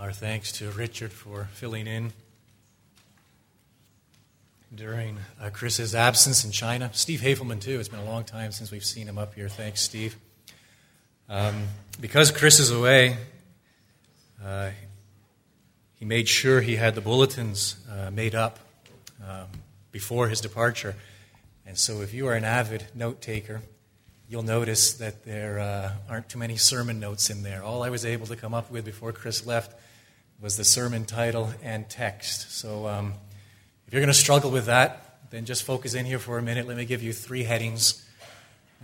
Our thanks to Richard for filling in during uh, Chris's absence in China. Steve Hafelman, too. It's been a long time since we've seen him up here. Thanks, Steve. Um, because Chris is away, uh, he made sure he had the bulletins uh, made up um, before his departure. And so, if you are an avid note taker, you'll notice that there uh, aren't too many sermon notes in there. All I was able to come up with before Chris left was the sermon title and text. So, um, if you're going to struggle with that, then just focus in here for a minute. Let me give you three headings.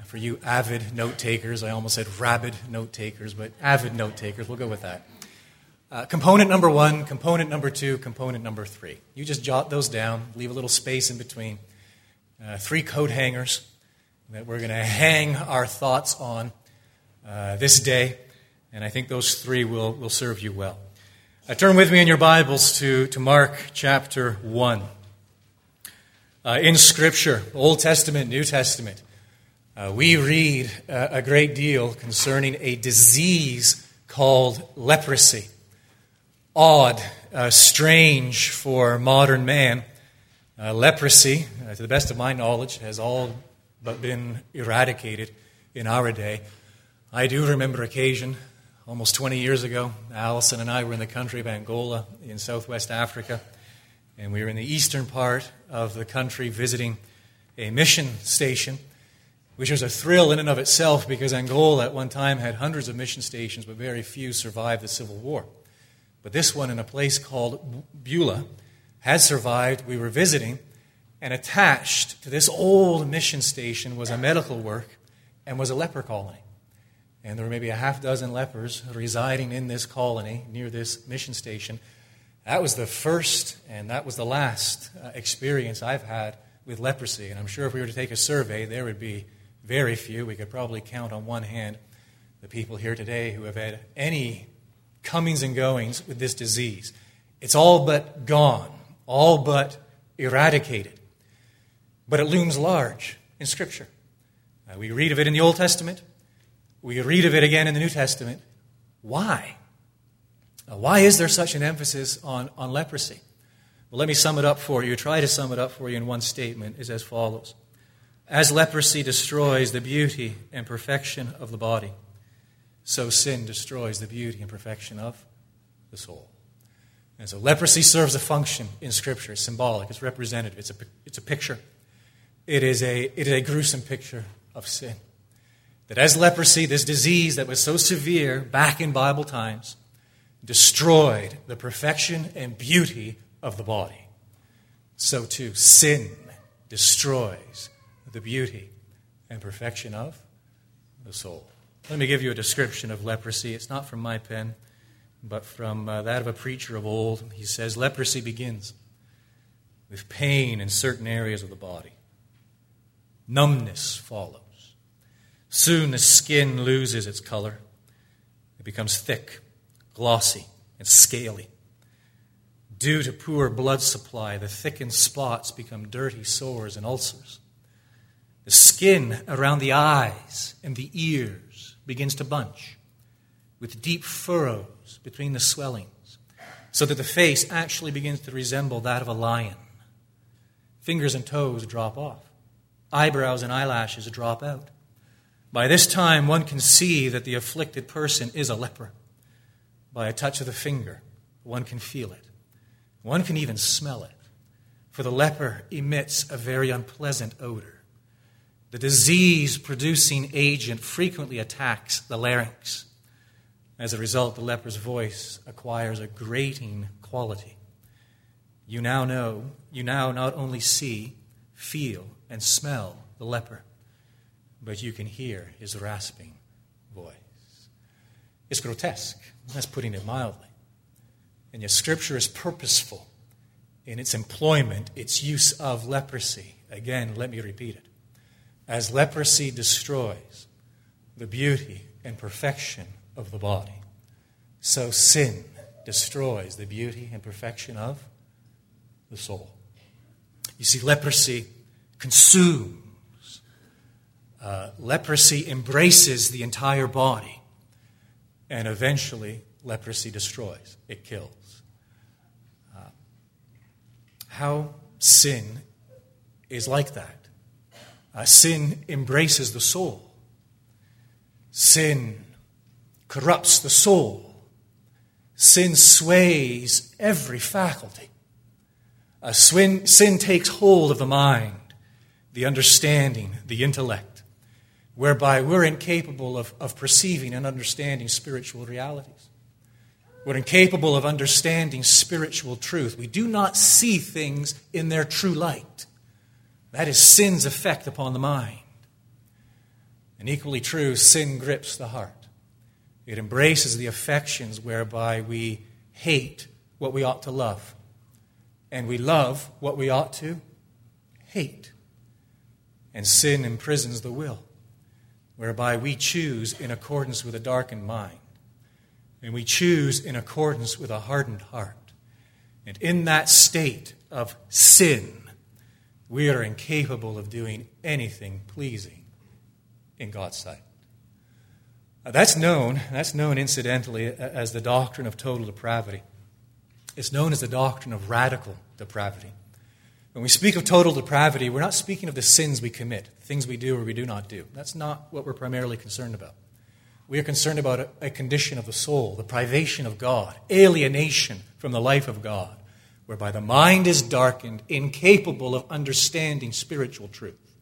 For you avid note takers, I almost said rabid note takers, but avid note takers, we'll go with that. Uh, component number one, component number two, component number three. You just jot those down, leave a little space in between. Uh, three coat hangers that we're going to hang our thoughts on uh, this day, and I think those three will, will serve you well. Uh, turn with me in your Bibles to, to Mark chapter 1 uh, in Scripture, Old Testament, New Testament, uh, we read uh, a great deal concerning a disease called leprosy. Odd, uh, strange for modern man. Uh, leprosy, to the best of my knowledge, has all but been eradicated in our day. I do remember occasion, almost 20 years ago, Allison and I were in the country of Angola in southwest Africa and we were in the eastern part of the country visiting a mission station, which was a thrill in and of itself because Angola at one time had hundreds of mission stations, but very few survived the Civil War. But this one, in a place called Bula, had survived. We were visiting, and attached to this old mission station was a medical work and was a leper colony. And there were maybe a half dozen lepers residing in this colony near this mission station. That was the first and that was the last uh, experience I've had with leprosy. And I'm sure if we were to take a survey, there would be very few. We could probably count on one hand the people here today who have had any comings and goings with this disease. It's all but gone, all but eradicated. But it looms large in Scripture. Uh, we read of it in the Old Testament, we read of it again in the New Testament. Why? Uh, why is there such an emphasis on, on leprosy? Well, let me sum it up for you. Try to sum it up for you in one statement is as follows. As leprosy destroys the beauty and perfection of the body, so sin destroys the beauty and perfection of the soul. And so leprosy serves a function in Scripture. It's symbolic, it's representative, it's a, it's a picture. It is a, it is a gruesome picture of sin. That as leprosy, this disease that was so severe back in Bible times, destroyed the perfection and beauty of the body, so too sin destroys the beauty and perfection of the soul. Let me give you a description of leprosy. It's not from my pen, but from uh, that of a preacher of old. He says leprosy begins with pain in certain areas of the body, numbness follows. Soon the skin loses its color, it becomes thick glossy, and scaly. Due to poor blood supply, the thickened spots become dirty sores and ulcers. The skin around the eyes and the ears begins to bunch, with deep furrows between the swellings, so that the face actually begins to resemble that of a lion. Fingers and toes drop off, eyebrows and eyelashes drop out. By this time, one can see that the afflicted person is a leper. By a touch of the finger, one can feel it. One can even smell it, for the leper emits a very unpleasant odor. The disease producing agent frequently attacks the larynx. As a result, the leper's voice acquires a grating quality. You now know, you now not only see, feel, and smell the leper, but you can hear his rasping voice. It's grotesque. That's putting it mildly. And yet, Scripture is purposeful in its employment, its use of leprosy. Again, let me repeat it. As leprosy destroys the beauty and perfection of the body, so sin destroys the beauty and perfection of the soul. You see, leprosy consumes, uh, leprosy embraces the entire body and eventually leprosy destroys, it kills. Uh, how sin is like that. Uh, sin embraces the soul. Sin corrupts the soul. Sin sways every faculty. Uh, sin, sin takes hold of the mind, the understanding, the intellect, whereby we're incapable of, of perceiving and understanding spiritual realities. We're incapable of understanding spiritual truth. We do not see things in their true light. That is sin's effect upon the mind. And equally true, sin grips the heart. It embraces the affections whereby we hate what we ought to love, and we love what we ought to hate. And sin imprisons the will, whereby we choose in accordance with a darkened mind, and we choose in accordance with a hardened heart. And in that state of sin, we are incapable of doing anything pleasing in God's sight. That's known, that's known incidentally as the doctrine of total depravity. It's known as the doctrine of radical depravity. When we speak of total depravity, we're not speaking of the sins we commit, things we do or we do not do. That's not what we're primarily concerned about. We are concerned about a, condition of the soul, the privation of God, alienation from the life of God, whereby the mind is darkened, incapable of understanding spiritual truth.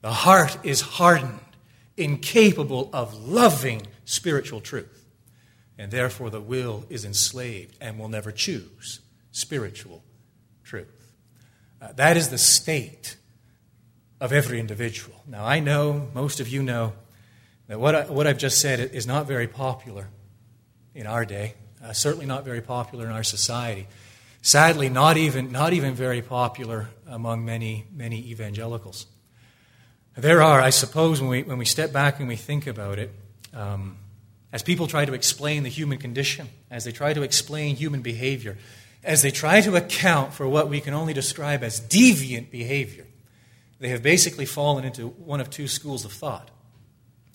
The heart is hardened, incapable of loving spiritual truth. And therefore, the will is enslaved and will never choose spiritual truth. Uh, that is the state of every individual. Now, I know, most of you know, that what, I, what I've just said is not very popular in our day, uh, certainly not very popular in our society. Sadly, not even, not even very popular among many, many evangelicals. There are, I suppose, when we, when we step back and we think about it, um, as people try to explain the human condition, as they try to explain human behavior, as they try to account for what we can only describe as deviant behavior, they have basically fallen into one of two schools of thought.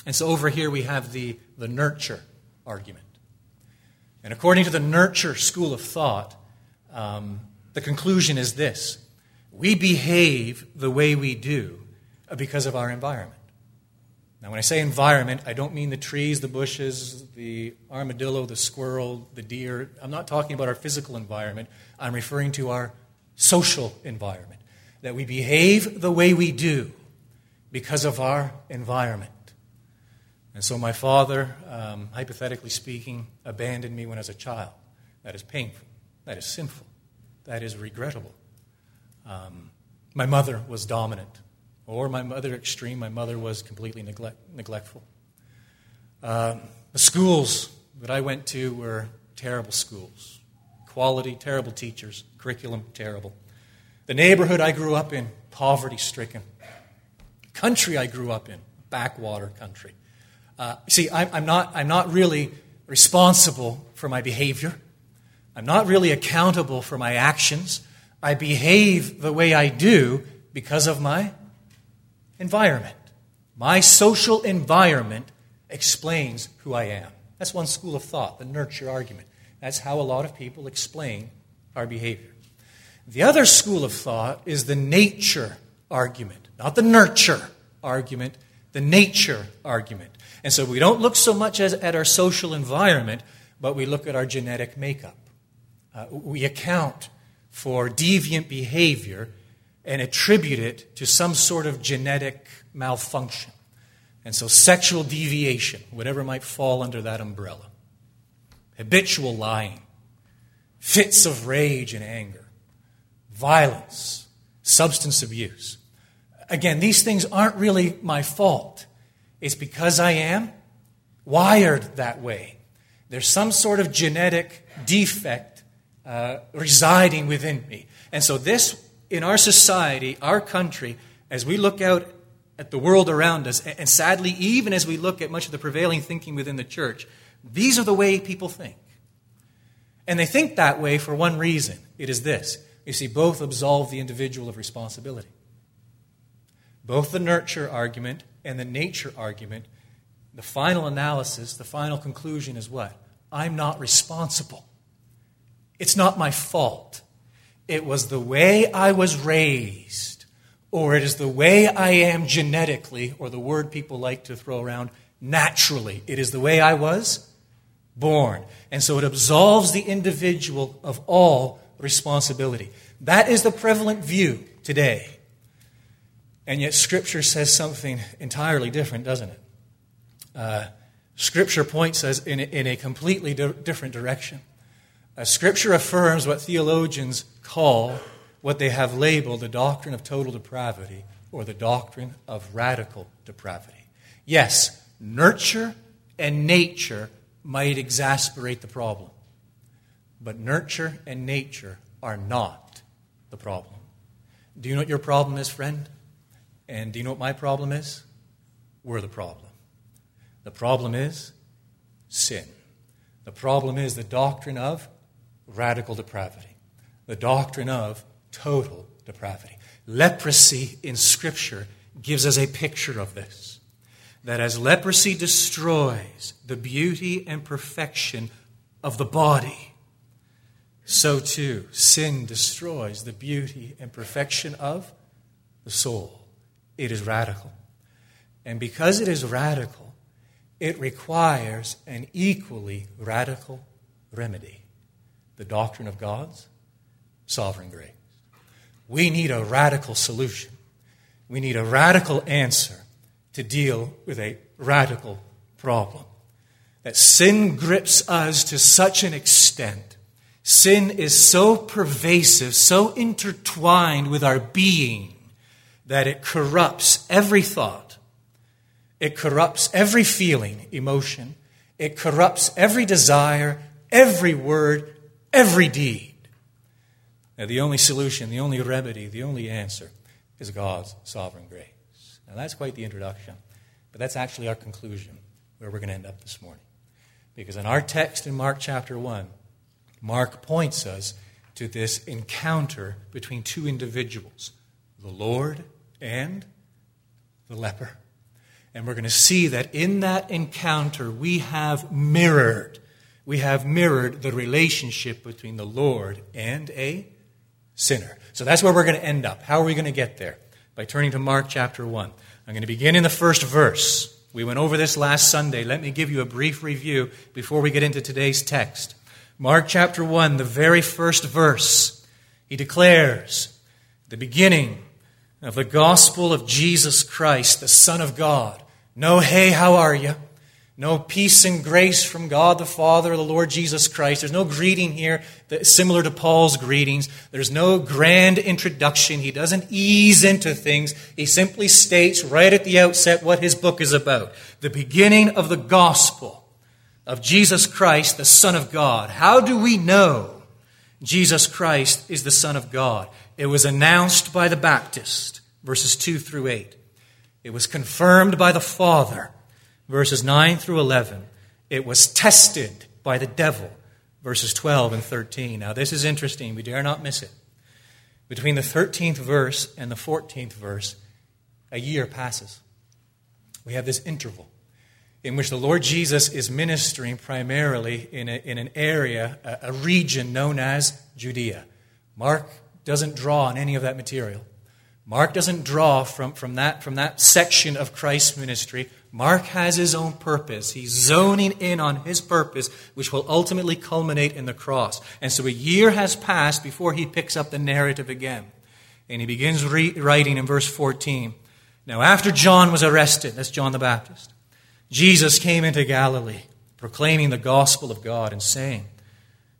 And so over here we have the, the nurture argument. And according to the nurture school of thought, um, the conclusion is this we behave the way we do because of our environment. Now, when I say environment, I don't mean the trees, the bushes, the armadillo, the squirrel, the deer. I'm not talking about our physical environment. I'm referring to our social environment. That we behave the way we do because of our environment. And so, my father, um, hypothetically speaking, abandoned me when I was a child. That is painful. That is sinful. That is regrettable. Um, my mother was dominant. Or my mother extreme, my mother was completely neglect, neglectful. Um, the schools that I went to were terrible schools. Quality, terrible teachers, curriculum, terrible. The neighborhood I grew up in, poverty stricken. Country I grew up in, backwater country. Uh, see, I'm, I'm, not, I'm not really responsible for my behavior. I'm not really accountable for my actions. I behave the way I do because of my environment. My social environment explains who I am. That's one school of thought, the nurture argument. That's how a lot of people explain our behavior. The other school of thought is the nature argument, not the nurture argument, the nature argument. And so we don't look so much as, at our social environment, but we look at our genetic makeup. Uh, we account for deviant behavior and attribute it to some sort of genetic malfunction. And so, sexual deviation, whatever might fall under that umbrella, habitual lying, fits of rage and anger, violence, substance abuse. Again, these things aren't really my fault. It's because I am wired that way. There's some sort of genetic defect uh, residing within me. And so, this in our society, our country, as we look out at the world around us, and sadly, even as we look at much of the prevailing thinking within the church, these are the way people think. And they think that way for one reason it is this. You see, both absolve the individual of responsibility. Both the nurture argument and the nature argument, the final analysis, the final conclusion is what? I'm not responsible. It's not my fault. It was the way I was raised, or it is the way I am genetically, or the word people like to throw around, naturally. It is the way I was born. And so it absolves the individual of all responsibility. That is the prevalent view today. And yet, Scripture says something entirely different, doesn't it? Uh, Scripture points us in a, in a completely di- different direction. Uh, scripture affirms what theologians call what they have labeled the doctrine of total depravity or the doctrine of radical depravity. Yes, nurture and nature might exasperate the problem, but nurture and nature are not the problem. Do you know what your problem is, friend? And do you know what my problem is? We're the problem. The problem is sin. The problem is the doctrine of radical depravity, the doctrine of total depravity. Leprosy in Scripture gives us a picture of this. That as leprosy destroys the beauty and perfection of the body, so too sin destroys the beauty and perfection of the soul. It is radical. And because it is radical, it requires an equally radical remedy the doctrine of God's sovereign grace. We need a radical solution. We need a radical answer to deal with a radical problem. That sin grips us to such an extent. Sin is so pervasive, so intertwined with our being, that it corrupts every thought. It corrupts every feeling, emotion. It corrupts every desire, every word, every deed. Now, the only solution, the only remedy, the only answer is God's sovereign grace. Now, that's quite the introduction, but that's actually our conclusion where we're going to end up this morning. Because in our text in Mark chapter 1, Mark points us to this encounter between two individuals, the Lord and the leper. And we're going to see that in that encounter, we have mirrored we have mirrored the relationship between the Lord and a sinner. So that's where we're going to end up. How are we going to get there? By turning to Mark chapter 1. I'm going to begin in the first verse. We went over this last Sunday. Let me give you a brief review before we get into today's text. Mark chapter 1, the very first verse, he declares the beginning of the gospel of Jesus Christ, the Son of God. No, hey, how are you? No peace and grace from God the Father, the Lord Jesus Christ. There's no greeting here that similar to Paul's greetings. There's no grand introduction. He doesn't ease into things. He simply states right at the outset what his book is about. The beginning of the gospel of Jesus Christ, the Son of God. How do we know Jesus Christ is the Son of God? It was announced by the Baptist, verses 2 through 8. It was confirmed by the Father verses 9 through 11. It was tested by the devil, verses 12 and 13. Now, this is interesting. We dare not miss it. Between the 13th verse and the 14th verse, a year passes. We have this interval in which the Lord Jesus is ministering primarily in, a, in an area, a, a region known as Judea. Mark doesn't draw on any of that material. Mark doesn't draw from, from, that, from that section of Christ's ministry Mark has his own purpose. He's zoning in on his purpose, which will ultimately culminate in the cross. And so a year has passed before he picks up the narrative again. And he begins re- writing in verse 14. Now, after John was arrested, that's John the Baptist, Jesus came into Galilee, proclaiming the gospel of God and saying,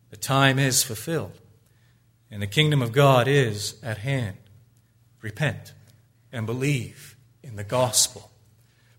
The time is fulfilled, and the kingdom of God is at hand. Repent and believe in the gospel.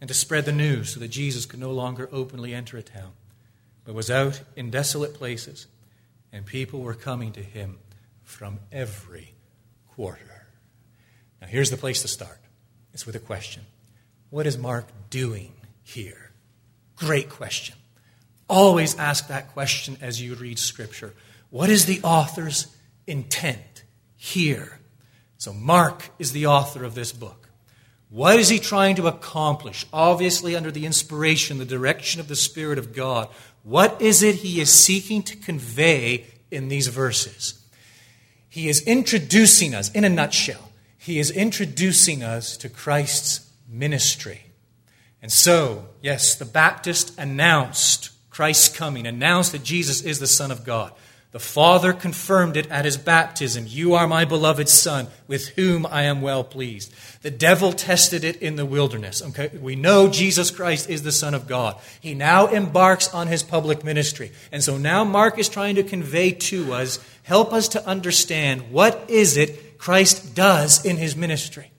and to spread the news so that Jesus could no longer openly enter a town, but was out in desolate places, and people were coming to him from every quarter. Now, here's the place to start. It's with a question What is Mark doing here? Great question. Always ask that question as you read Scripture. What is the author's intent here? So, Mark is the author of this book. What is he trying to accomplish? Obviously, under the inspiration, the direction of the Spirit of God. What is it he is seeking to convey in these verses? He is introducing us, in a nutshell, he is introducing us to Christ's ministry. And so, yes, the Baptist announced Christ's coming, announced that Jesus is the Son of God. The Father confirmed it at his baptism. You are my beloved Son, with whom I am well pleased. The devil tested it in the wilderness. Okay? We know Jesus Christ is the Son of God. He now embarks on his public ministry. And so now Mark is trying to convey to us, help us to understand what is it Christ does in his ministry.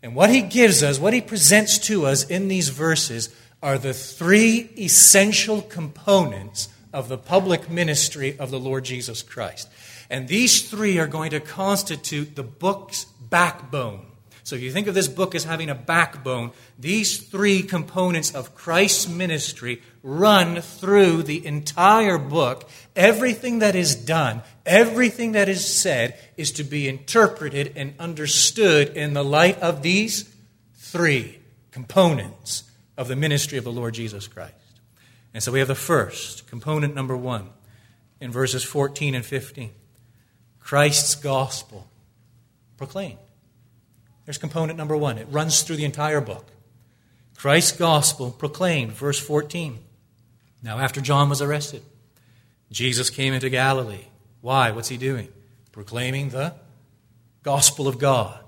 And what he gives us, what he presents to us in these verses, are the three essential components of the public ministry of the Lord Jesus Christ. And these three are going to constitute the book's backbone. So if you think of this book as having a backbone, these three components of Christ's ministry run through the entire book. Everything that is done, everything that is said, is to be interpreted and understood in the light of these three components of the ministry of the Lord Jesus Christ. And so we have the first, component number one, in verses 14 and 15 Christ's gospel proclaimed. There's component number one. It runs through the entire book. Christ's gospel proclaimed, verse 14. Now, after John was arrested, Jesus came into Galilee. Why? What's he doing? Proclaiming the gospel of God.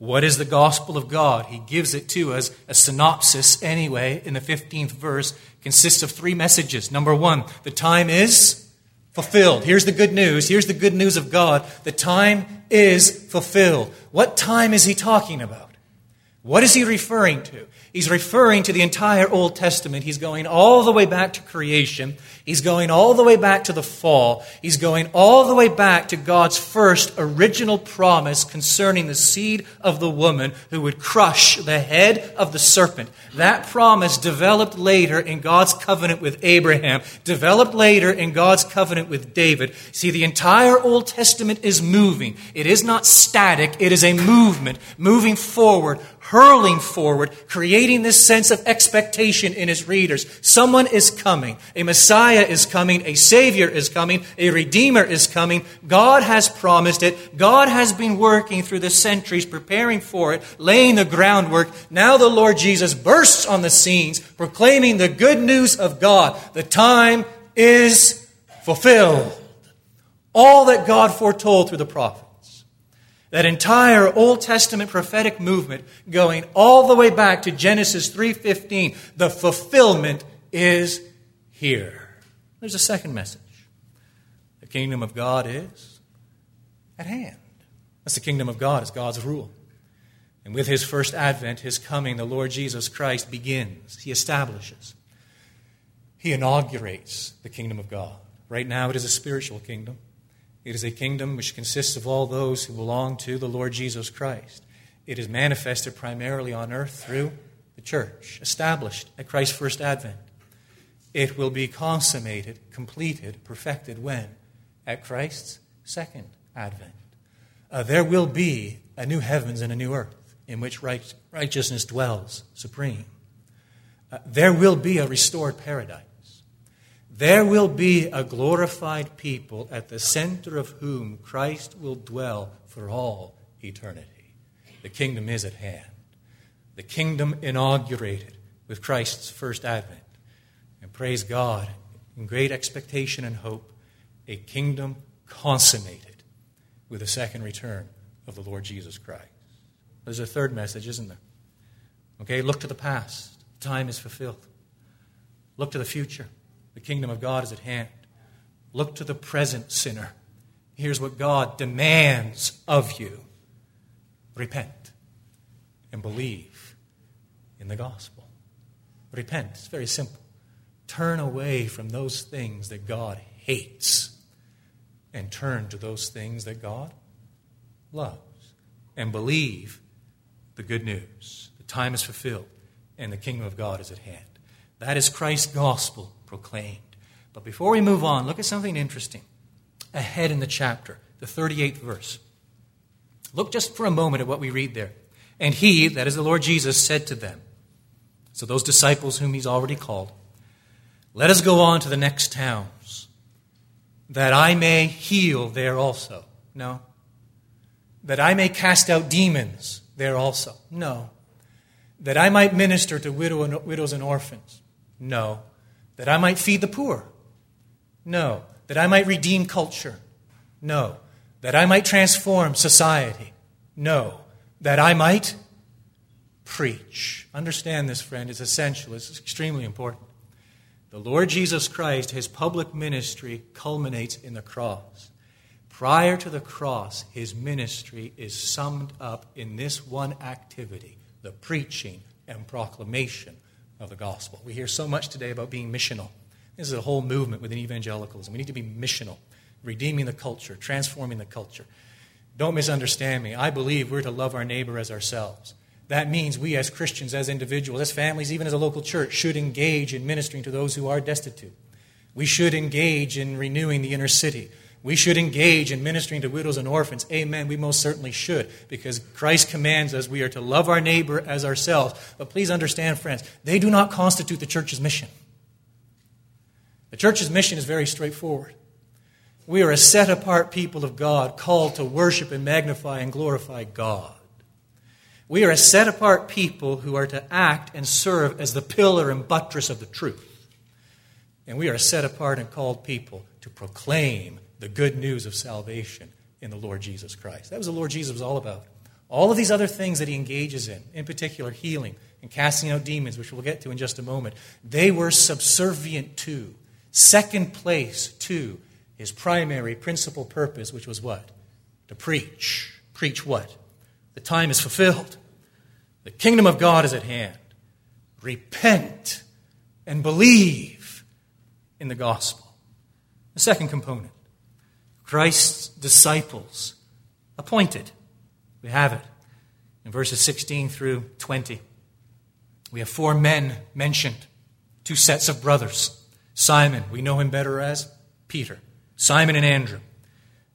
What is the gospel of God? He gives it to us. A synopsis, anyway, in the 15th verse, consists of three messages. Number one, the time is fulfilled. Here's the good news. Here's the good news of God. The time is fulfilled. What time is he talking about? What is he referring to? He's referring to the entire Old Testament. He's going all the way back to creation. He's going all the way back to the fall. He's going all the way back to God's first original promise concerning the seed of the woman who would crush the head of the serpent. That promise developed later in God's covenant with Abraham, developed later in God's covenant with David. See, the entire Old Testament is moving. It is not static, it is a movement, moving forward, hurling forward, creating this sense of expectation in his readers. Someone is coming. A Messiah is coming. A Savior is coming. A Redeemer is coming. God has promised it. God has been working through the centuries, preparing for it, laying the groundwork. Now the Lord Jesus bursts on the scenes, proclaiming the good news of God. The time is fulfilled. All that God foretold through the prophet. That entire Old Testament prophetic movement going all the way back to Genesis 3:15, the fulfillment is here. There's a second message. The kingdom of God is at hand. That's the kingdom of God, it's God's rule. And with his first advent, his coming, the Lord Jesus Christ begins. He establishes. He inaugurates the kingdom of God. Right now, it is a spiritual kingdom. It is a kingdom which consists of all those who belong to the Lord Jesus Christ. It is manifested primarily on earth through the church, established at Christ's first advent. It will be consummated, completed, perfected when? At Christ's second advent. Uh, there will be a new heavens and a new earth in which right, righteousness dwells supreme. Uh, there will be a restored paradise there will be a glorified people at the center of whom Christ will dwell for all eternity. The kingdom is at hand. The kingdom inaugurated with Christ's first advent. And praise God, in great expectation and hope, a kingdom consummated with the second return of the Lord Jesus Christ. There's a third message, isn't there? Okay, look to the past. Time is fulfilled. Look to the future. The kingdom of God is at hand. Look to the present sinner. Here's what God demands of you repent and believe in the gospel. Repent. It's very simple. Turn away from those things that God hates and turn to those things that God loves. And believe the good news. The time is fulfilled and the kingdom of God is at hand. That is Christ's gospel proclaimed. But before we move on, look at something interesting ahead in the chapter, the 38th verse. Look just for a moment at what we read there. And he, that is the Lord Jesus, said to them, so those disciples whom he's already called, let us go on to the next towns, that I may heal there also. No. That I may cast out demons there also. No. That I might minister to widow and, widows and orphans. No. That I might feed the poor? No. That I might redeem culture? No. That I might transform society? No. That I might preach. Understand this, friend. It's essential, it's extremely important. The Lord Jesus Christ, his public ministry culminates in the cross. Prior to the cross, his ministry is summed up in this one activity the preaching and proclamation of the gospel. We hear so much today about being missional. This is a whole movement within evangelicalism. We need to be missional, redeeming the culture, transforming the culture. Don't misunderstand me. I believe we're to love our neighbor as ourselves. That means we as Christians, as individuals, as families, even as a local church, should engage in ministering to those who are destitute. We should engage in renewing the inner city. We should engage in ministering to widows and orphans. Amen. We most certainly should, because Christ commands us we are to love our neighbor as ourselves. But please understand, friends, they do not constitute the church's mission. The church's mission is very straightforward. We are a set apart people of God called to worship and magnify and glorify God. We are a set apart people who are to act and serve as the pillar and buttress of the truth. And we are a set apart and called people to proclaim the good news of salvation in the Lord Jesus Christ. That was the Lord Jesus was all about. All of these other things that he engages in, in particular healing and casting out demons, which we'll get to in just a moment, they were subservient to, second place to his primary principal purpose, which was what? To preach. Preach what? The time is fulfilled. The kingdom of God is at hand. Repent and believe in the gospel. The second component Christ's disciples appointed. We have it in verses 16 through 20. We have four men mentioned, two sets of brothers. Simon, we know him better as Peter, Simon and Andrew.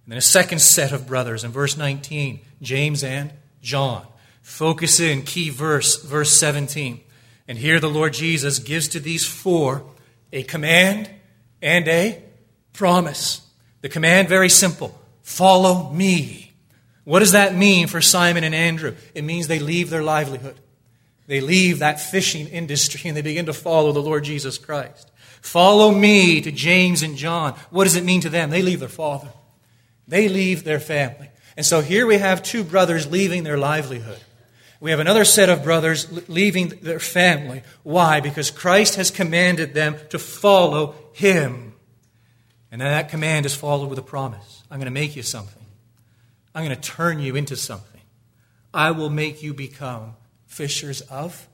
And then a second set of brothers in verse 19, James and John. Focus in, key verse, verse 17. And here the Lord Jesus gives to these four a command and a promise. The command, very simple follow me. What does that mean for Simon and Andrew? It means they leave their livelihood. They leave that fishing industry and they begin to follow the Lord Jesus Christ. Follow me to James and John. What does it mean to them? They leave their father, they leave their family. And so here we have two brothers leaving their livelihood. We have another set of brothers leaving their family. Why? Because Christ has commanded them to follow him. And then that command is followed with a promise I'm going to make you something, I'm going to turn you into something. I will make you become fishers of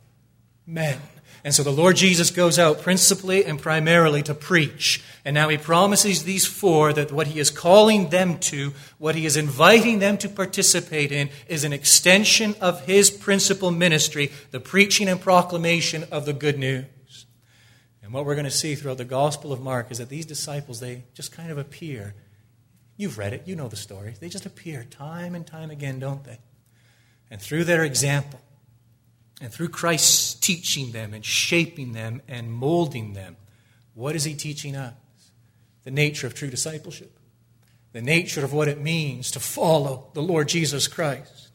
men. And so the Lord Jesus goes out principally and primarily to preach. And now he promises these four that what he is calling them to, what he is inviting them to participate in, is an extension of his principal ministry, the preaching and proclamation of the good news. And what we're going to see throughout the Gospel of Mark is that these disciples, they just kind of appear. You've read it, you know the story. They just appear time and time again, don't they? And through their example, and through Christ's teaching them and shaping them and molding them, what is he teaching us? The nature of true discipleship, the nature of what it means to follow the Lord Jesus Christ.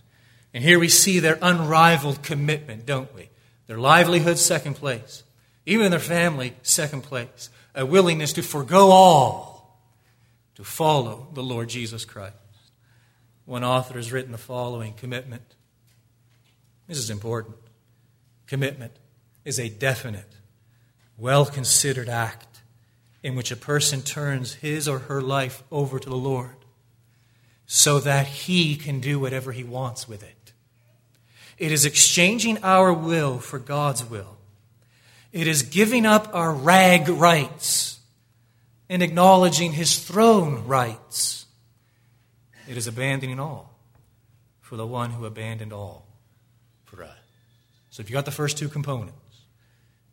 And here we see their unrivaled commitment, don't we? Their livelihood, second place. Even their family, second place. A willingness to forego all to follow the Lord Jesus Christ. One author has written the following commitment. This is important. Commitment is a definite, well considered act in which a person turns his or her life over to the Lord so that he can do whatever he wants with it. It is exchanging our will for God's will. It is giving up our rag rights and acknowledging his throne rights. It is abandoning all for the one who abandoned all for us. So if you got the first two components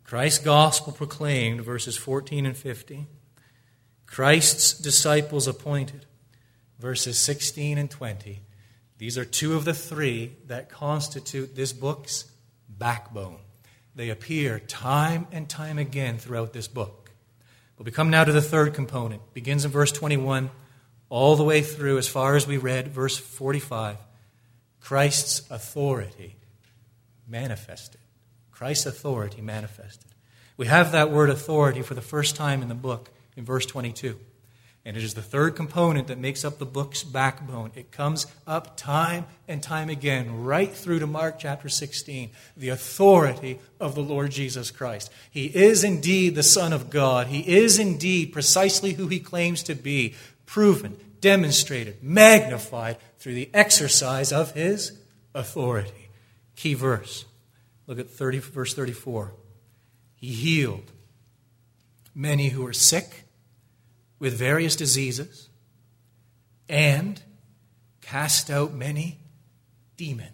Christ's gospel proclaimed, verses 14 and 15, Christ's disciples appointed, verses 16 and 20. These are two of the three that constitute this book's backbone. They appear time and time again throughout this book. But we come now to the third component. It begins in verse 21 all the way through as far as we read verse 45. Christ's authority manifested. Christ's authority manifested. We have that word authority for the first time in the book in verse 22. And it is the third component that makes up the book's backbone. It comes up time and time again, right through to Mark chapter 16. The authority of the Lord Jesus Christ. He is indeed the Son of God. He is indeed precisely who he claims to be, proven, demonstrated, magnified through the exercise of his authority. Key verse. Look at 30, verse 34. He healed many who were sick with various diseases and cast out many demons.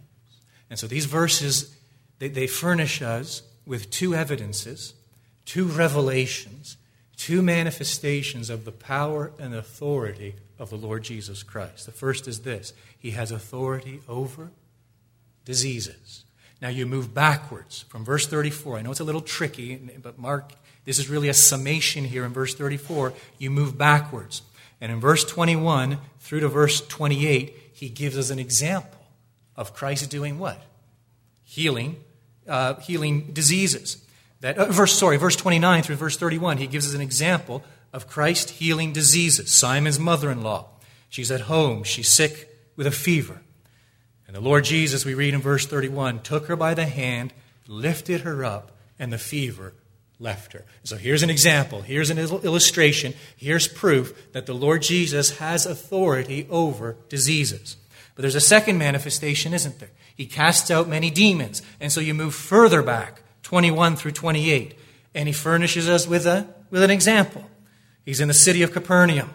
And so these verses, they, they furnish us with two evidences, two revelations, two manifestations of the power and authority of the Lord Jesus Christ. The first is this He has authority over diseases. Now you move backwards from verse 34. I know it's a little tricky, but Mark, this is really a summation here in verse 34. You move backwards. And in verse 21 through to verse 28, he gives us an example of Christ doing what? Healing, uh, healing diseases. That uh, verse, sorry, verse 29 through verse 31, he gives us an example of Christ healing diseases. Simon's mother-in-law, she's at home, she's sick with a fever. And the Lord Jesus, we read in verse 31, took her by the hand, lifted her up, and the fever left her. So here's an example. Here's an illustration. Here's proof that the Lord Jesus has authority over diseases. But there's a second manifestation, isn't there? He casts out many demons. And so you move further back, 21 through 28, and he furnishes us with, a, with an example. He's in the city of Capernaum.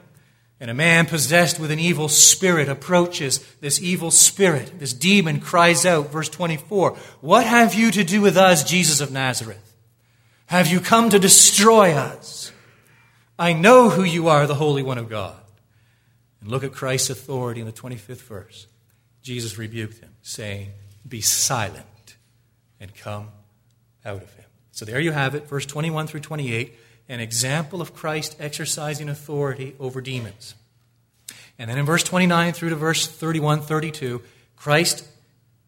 And a man possessed with an evil spirit approaches this evil spirit. This demon cries out, verse 24, What have you to do with us, Jesus of Nazareth? Have you come to destroy us? I know who you are, the Holy One of God. And look at Christ's authority in the 25th verse. Jesus rebuked him, saying, Be silent and come out of him. So there you have it, verse 21 through 28 an example of Christ exercising authority over demons. And then in verse 29 through to verse 31, 32, Christ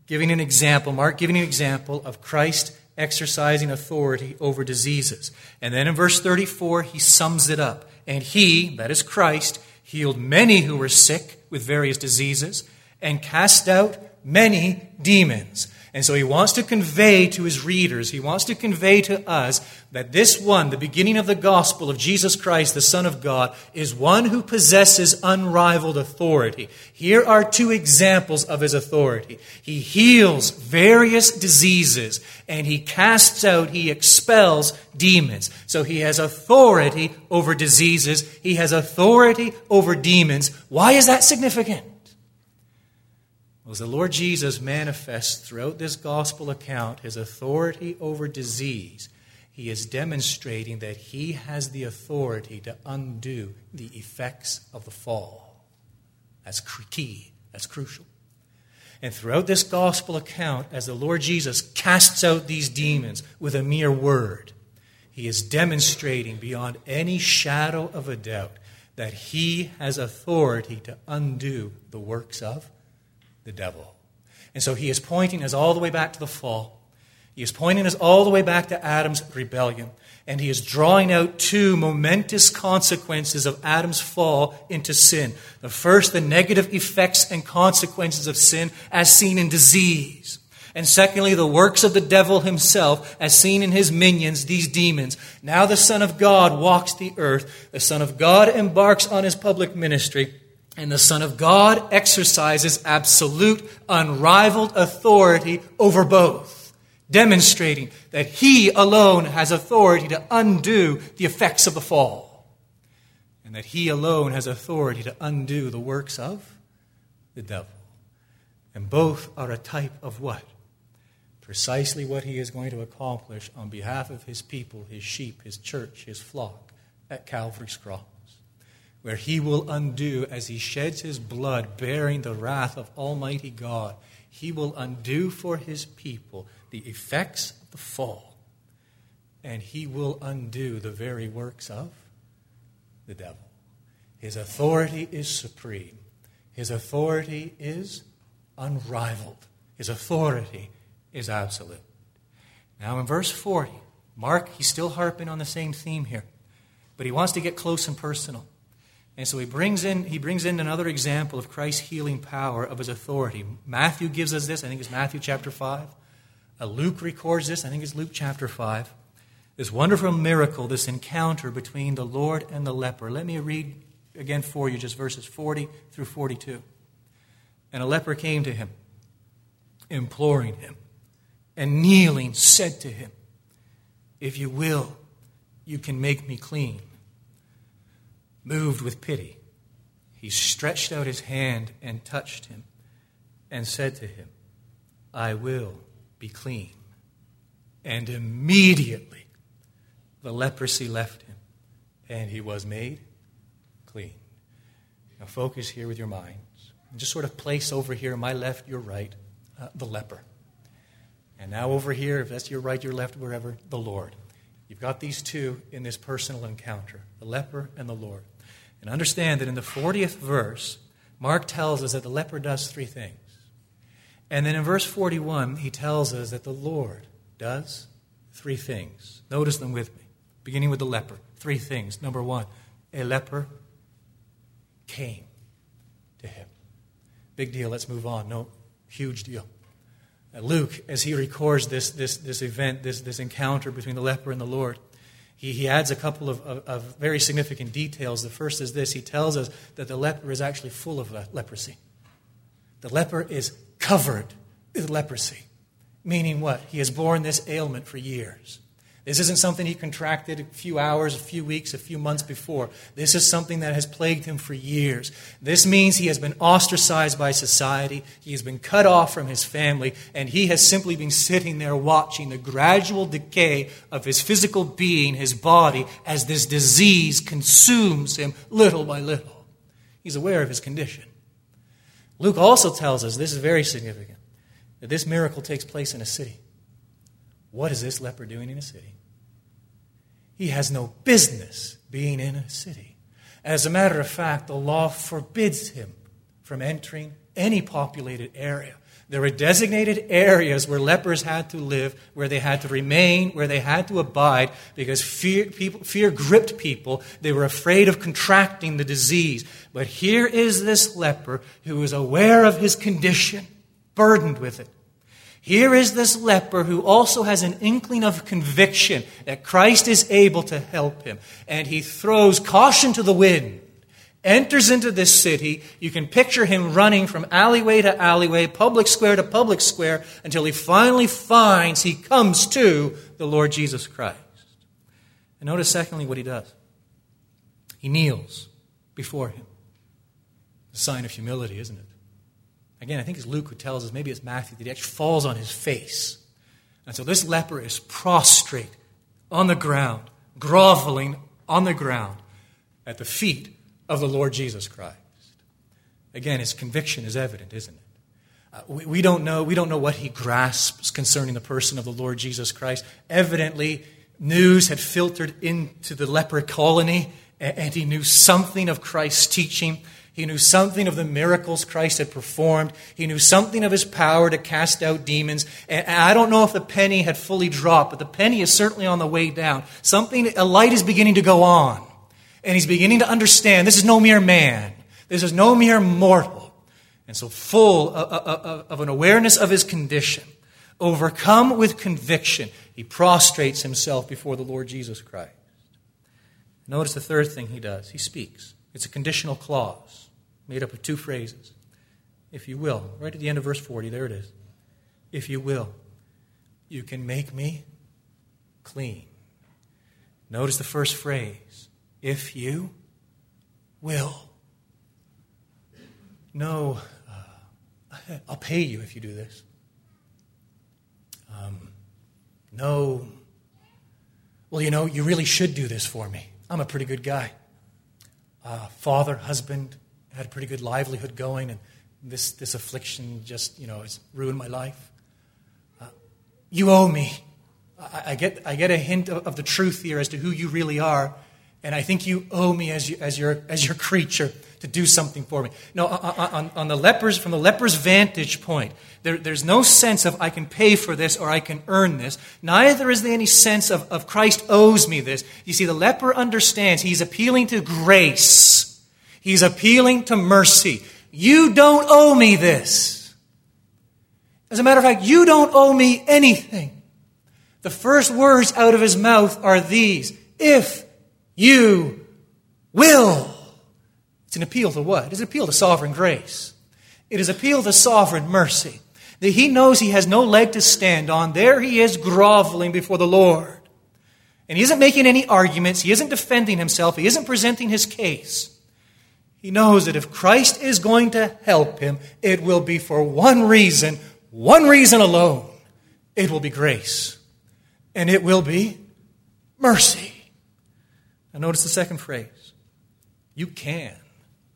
giving an example, Mark giving an example of Christ exercising authority over diseases. And then in verse 34, he sums it up. And he, that is Christ, healed many who were sick with various diseases and cast out many demons. And so he wants to convey to his readers, he wants to convey to us that this one, the beginning of the gospel of Jesus Christ, the Son of God, is one who possesses unrivaled authority. Here are two examples of his authority. He heals various diseases and he casts out, he expels demons. So he has authority over diseases, he has authority over demons. Why is that significant? Well, as the Lord Jesus manifests throughout this gospel account his authority over disease, he is demonstrating that he has the authority to undo the effects of the fall. That's key, that's crucial. And throughout this gospel account, as the Lord Jesus casts out these demons with a mere word, he is demonstrating beyond any shadow of a doubt that he has authority to undo the works of the devil. And so he is pointing us all the way back to the fall. He is pointing us all the way back to Adam's rebellion. And he is drawing out two momentous consequences of Adam's fall into sin. The first, the negative effects and consequences of sin as seen in disease. And secondly, the works of the devil himself as seen in his minions, these demons. Now the Son of God walks the earth. The Son of God embarks on his public ministry. And the Son of God exercises absolute, unrivaled authority over both, demonstrating that He alone has authority to undo the effects of the fall, and that He alone has authority to undo the works of the devil. And both are a type of what? Precisely what He is going to accomplish on behalf of His people, His sheep, His church, His flock at Calvary's cross where he will undo as he sheds his blood, bearing the wrath of Almighty God. He will undo for his people the effects of the fall, and he will undo the very works of the devil. His authority is supreme, his authority is unrivaled, his authority is absolute. Now, in verse 40, Mark, he's still harping on the same theme here, but he wants to get close and personal. And so he brings in he brings in another example of Christ's healing power of his authority. Matthew gives us this, I think it's Matthew chapter 5. Uh, Luke records this, I think it's Luke chapter 5. This wonderful miracle, this encounter between the Lord and the leper. Let me read again for you just verses 40 through 42. And a leper came to him, imploring him, and kneeling said to him, If you will, you can make me clean. Moved with pity, he stretched out his hand and touched him and said to him, I will be clean. And immediately the leprosy left him and he was made clean. Now, focus here with your minds. And just sort of place over here, my left, your right, uh, the leper. And now over here, if that's your right, your left, wherever, the Lord. You've got these two in this personal encounter the leper and the Lord. And understand that in the 40th verse, Mark tells us that the leper does three things. And then in verse 41, he tells us that the Lord does three things. Notice them with me. Beginning with the leper. Three things. Number one, a leper came to him. Big deal. Let's move on. No, huge deal. Luke, as he records this, this, this event, this, this encounter between the leper and the Lord, he, he adds a couple of, of, of, very significant details. The first is this he tells us that the leper is actually full of leprosy. The leper is covered with leprosy, meaning what? He has borne this ailment for years. This isn't something he contracted a few hours, a few weeks, a few months before. This is something that has plagued him for years. This means he has been ostracized by society, he has been cut off from his family, and he has simply been sitting there watching the gradual decay of his physical being, his body, as this disease consumes him little by little. He's aware of his condition. Luke also tells us this is very significant that this miracle takes place in a city. What is this leper doing in a city? He has no business being in a city. As a matter of fact, the law forbids him from entering any populated area. There were designated areas where lepers had to live, where they had to remain, where they had to abide, because fear, people, fear gripped people. They were afraid of contracting the disease. But here is this leper who is aware of his condition, burdened with it. Here is this leper who also has an inkling of conviction that Christ is able to help him. And he throws caution to the wind, enters into this city. You can picture him running from alleyway to alleyway, public square to public square, until he finally finds he comes to the Lord Jesus Christ. And notice, secondly, what he does he kneels before him. A sign of humility, isn't it? Again, I think it's Luke who tells us, maybe it's Matthew, that he actually falls on his face. And so this leper is prostrate on the ground, groveling on the ground at the feet of the Lord Jesus Christ. Again, his conviction is evident, isn't it? Uh, we, we, don't know, we don't know what he grasps concerning the person of the Lord Jesus Christ. Evidently, news had filtered into the leper colony, and, and he knew something of Christ's teaching. He knew something of the miracles Christ had performed. He knew something of his power to cast out demons. And I don't know if the penny had fully dropped, but the penny is certainly on the way down. Something, a light is beginning to go on. And he's beginning to understand this is no mere man. This is no mere mortal. And so, full of an awareness of his condition, overcome with conviction, he prostrates himself before the Lord Jesus Christ. Notice the third thing he does he speaks. It's a conditional clause made up of two phrases. If you will, right at the end of verse 40, there it is. If you will, you can make me clean. Notice the first phrase. If you will. No, uh, I'll pay you if you do this. Um, no, well, you know, you really should do this for me. I'm a pretty good guy. Uh, father, husband, had a pretty good livelihood going, and this, this affliction just, you know, has ruined my life. Uh, you owe me. I, I, get, I get a hint of, of, the truth here as to who you really are, and I think you owe me as, you, as, your, as your creature to do something for me. No, uh, uh, uh, on, on the lepers, from the leper's vantage point, there, there's no sense of I can pay for this or I can earn this. Neither is there any sense of, of Christ owes me this. You see, the leper understands he's appealing to grace. He's appealing to mercy. You don't owe me this. As a matter of fact, you don't owe me anything. The first words out of his mouth are these If you will. It's an appeal to what? It's an appeal to sovereign grace. It is appeal to sovereign mercy. That he knows he has no leg to stand on. There he is groveling before the Lord. And he isn't making any arguments. He isn't defending himself. He isn't presenting his case. He knows that if Christ is going to help him, it will be for one reason, one reason alone. It will be grace. And it will be mercy. Now, notice the second phrase. You can.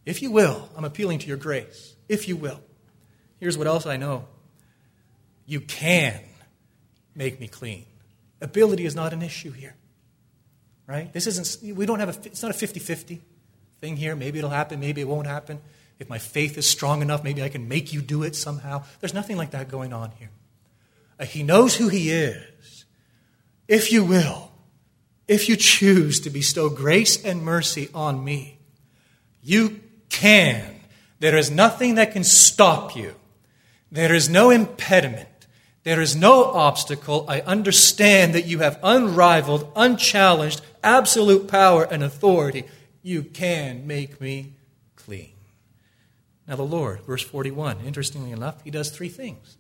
If you will, I'm appealing to your grace. If you will. Here's what else I know you can make me clean. Ability is not an issue here. Right? This isn't, we don't have a, it's not a 50 50 thing here. Maybe it'll happen, maybe it won't happen. If my faith is strong enough, maybe I can make you do it somehow. There's nothing like that going on here. Uh, he knows who He is. If you will, if you choose to bestow grace and mercy on me, you can. There is nothing that can stop you. There is no impediment. There is no obstacle. I understand that you have unrivaled, unchallenged, absolute power and authority you can make me clean. Now, the Lord, verse 41, interestingly enough, he does three things.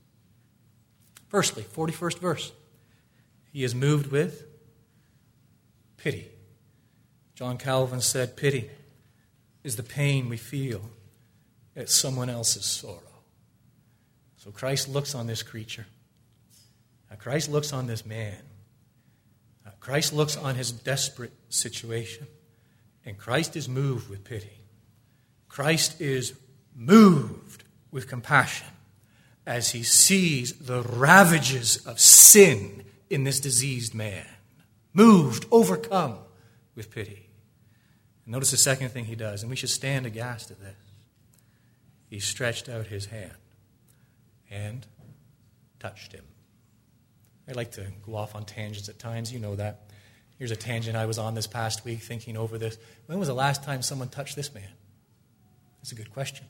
Firstly, 41st verse, he is moved with pity. John Calvin said, Pity is the pain we feel at someone else's sorrow. So Christ looks on this creature. Uh, Christ looks on this man. Uh, Christ looks on his desperate situation. And Christ is moved with pity. Christ is moved with compassion as he sees the ravages of sin in this diseased man. Moved, overcome with pity. Notice the second thing he does, and we should stand aghast at this. He stretched out his hand and touched him. I like to go off on tangents at times, you know that. Here's a tangent I was on this past week thinking over this. When was the last time someone touched this man? That's a good question.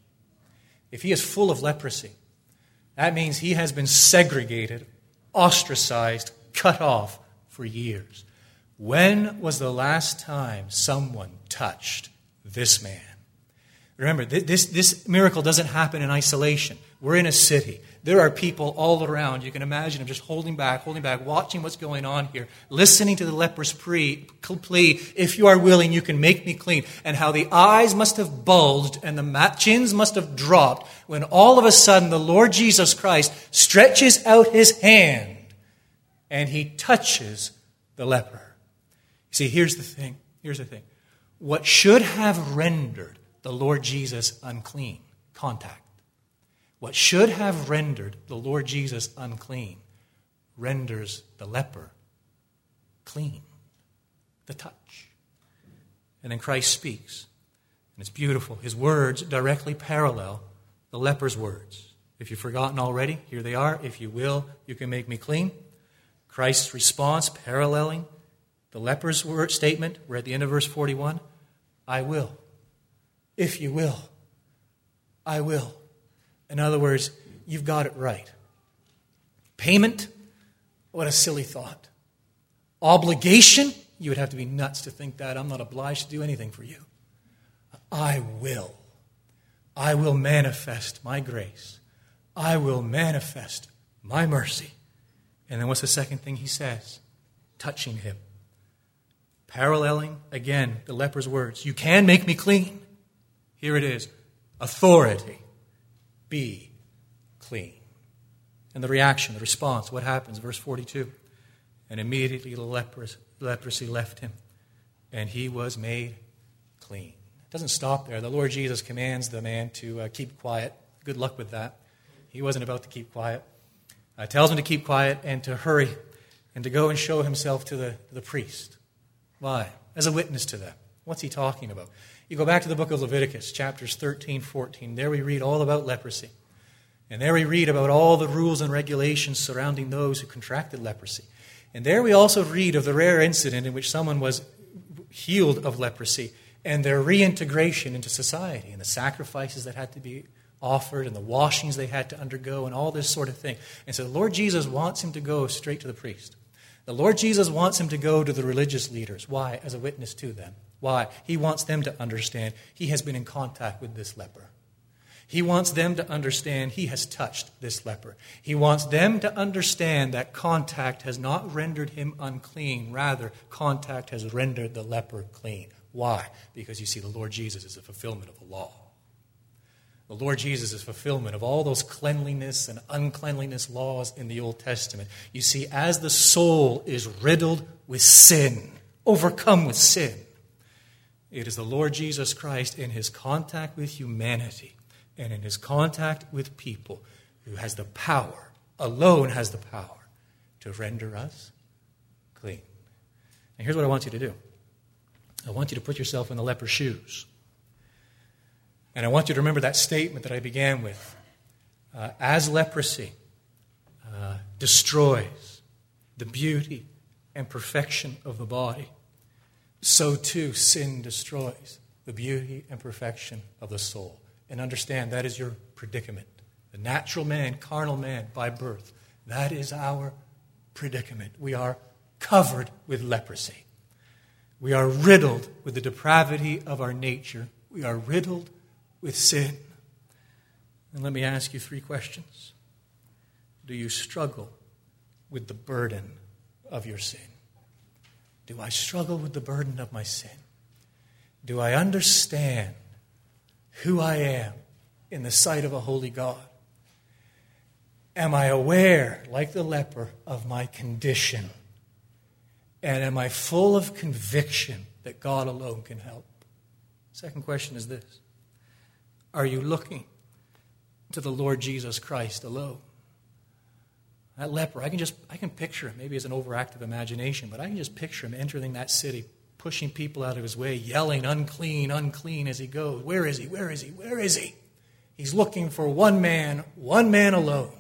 If he is full of leprosy, that means he has been segregated, ostracized, cut off for years. When was the last time someone touched this man? Remember, this, this miracle doesn't happen in isolation. We're in a city. There are people all around. You can imagine them just holding back, holding back, watching what's going on here, listening to the leper's plea, if you are willing, you can make me clean. And how the eyes must have bulged and the chins must have dropped when all of a sudden the Lord Jesus Christ stretches out his hand and he touches the leper. See, here's the thing. Here's the thing. What should have rendered the Lord Jesus unclean? Contact. What should have rendered the Lord Jesus unclean renders the leper clean. The touch. And then Christ speaks. And it's beautiful. His words directly parallel the leper's words. If you've forgotten already, here they are. If you will, you can make me clean. Christ's response paralleling the leper's word statement. We're at the end of verse 41. I will. If you will, I will. In other words, you've got it right. Payment? What a silly thought. Obligation? You would have to be nuts to think that. I'm not obliged to do anything for you. I will. I will manifest my grace. I will manifest my mercy. And then what's the second thing he says? Touching him. Paralleling, again, the leper's words. You can make me clean. Here it is authority be clean. And the reaction, the response, what happens? Verse 42. And immediately the leprosy left him, and he was made clean. It doesn't stop there. The Lord Jesus commands the man to uh, keep quiet. Good luck with that. He wasn't about to keep quiet. Uh, tells him to keep quiet and to hurry and to go and show himself to the, the priest. Why? As a witness to them. What's he talking about? You go back to the book of Leviticus, chapters 13, 14. There we read all about leprosy. And there we read about all the rules and regulations surrounding those who contracted leprosy. And there we also read of the rare incident in which someone was healed of leprosy and their reintegration into society and the sacrifices that had to be offered and the washings they had to undergo and all this sort of thing. And so the Lord Jesus wants him to go straight to the priest. The Lord Jesus wants him to go to the religious leaders. Why? As a witness to them. Why? He wants them to understand he has been in contact with this leper. He wants them to understand he has touched this leper. He wants them to understand that contact has not rendered him unclean. Rather, contact has rendered the leper clean. Why? Because you see, the Lord Jesus is a fulfillment of the law. The Lord Jesus is fulfillment of all those cleanliness and uncleanliness laws in the Old Testament. You see, as the soul is riddled with sin, overcome with sin, it is the Lord Jesus Christ in his contact with humanity and in his contact with people who has the power, alone has the power, to render us clean. And here's what I want you to do I want you to put yourself in the leper's shoes. And I want you to remember that statement that I began with. Uh, as leprosy uh, destroys the beauty and perfection of the body, so too sin destroys the beauty and perfection of the soul. And understand that is your predicament. The natural man, carnal man by birth, that is our predicament. We are covered with leprosy. We are riddled with the depravity of our nature. We are riddled with sin. And let me ask you three questions. Do you struggle with the burden of your sin? Do I struggle with the burden of my sin? Do I understand who I am in the sight of a holy God? Am I aware, like the leper, of my condition? And am I full of conviction that God alone can help? Second question is this Are you looking to the Lord Jesus Christ alone? That leper, I can just I can picture him, maybe as an overactive imagination, but I can just picture him entering that city, pushing people out of his way, yelling, unclean, unclean as he goes. Where is he? Where is he? Where is he? He's looking for one man, one man alone,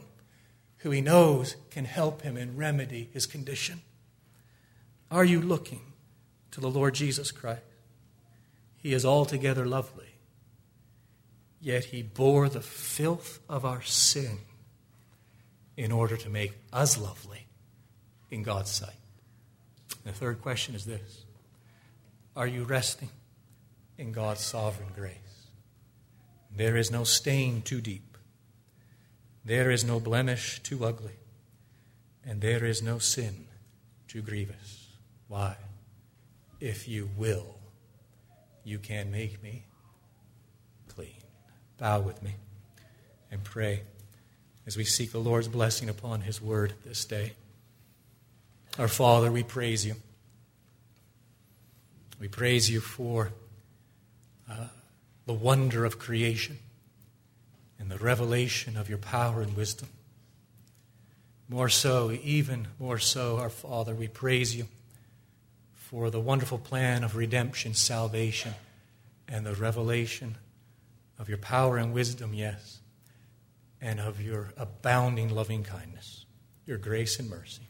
who he knows can help him and remedy his condition. Are you looking to the Lord Jesus Christ? He is altogether lovely, yet he bore the filth of our sin in order to make us lovely in God's sight. The third question is this Are you resting in God's sovereign grace? There is no stain too deep, there is no blemish too ugly, and there is no sin too grievous. Why? If you will, you can make me. Bow with me and pray as we seek the Lord's blessing upon His word this day. Our Father, we praise you. We praise you for uh, the wonder of creation and the revelation of your power and wisdom. More so, even more so, our Father, we praise you for the wonderful plan of redemption, salvation, and the revelation of your power and wisdom, yes and of your abounding loving kindness, your grace and mercy.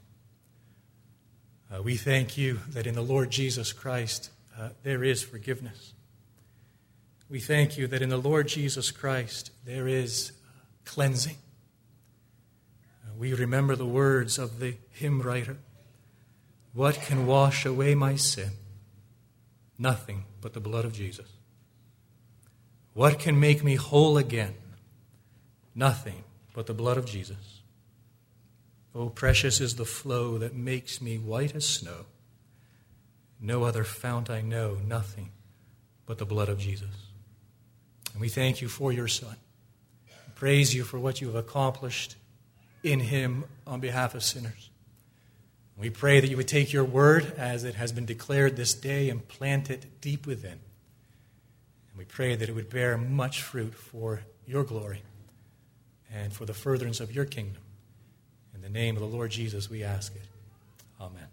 Uh, we thank you that in the Lord Jesus Christ uh, there is forgiveness. We thank you that in the Lord Jesus Christ there is cleansing. Uh, we remember the words of the hymn writer What can wash away my sin? Nothing but the blood of Jesus. What can make me whole again? Nothing but the blood of Jesus. Oh, precious is the flow that makes me white as snow. No other fount I know, nothing but the blood of Jesus. And we thank you for your Son. Praise you for what you have accomplished in him on behalf of sinners. We pray that you would take your word as it has been declared this day and plant it deep within. And we pray that it would bear much fruit for your glory and for the furtherance of your kingdom. In the name of the Lord Jesus, we ask it. Amen.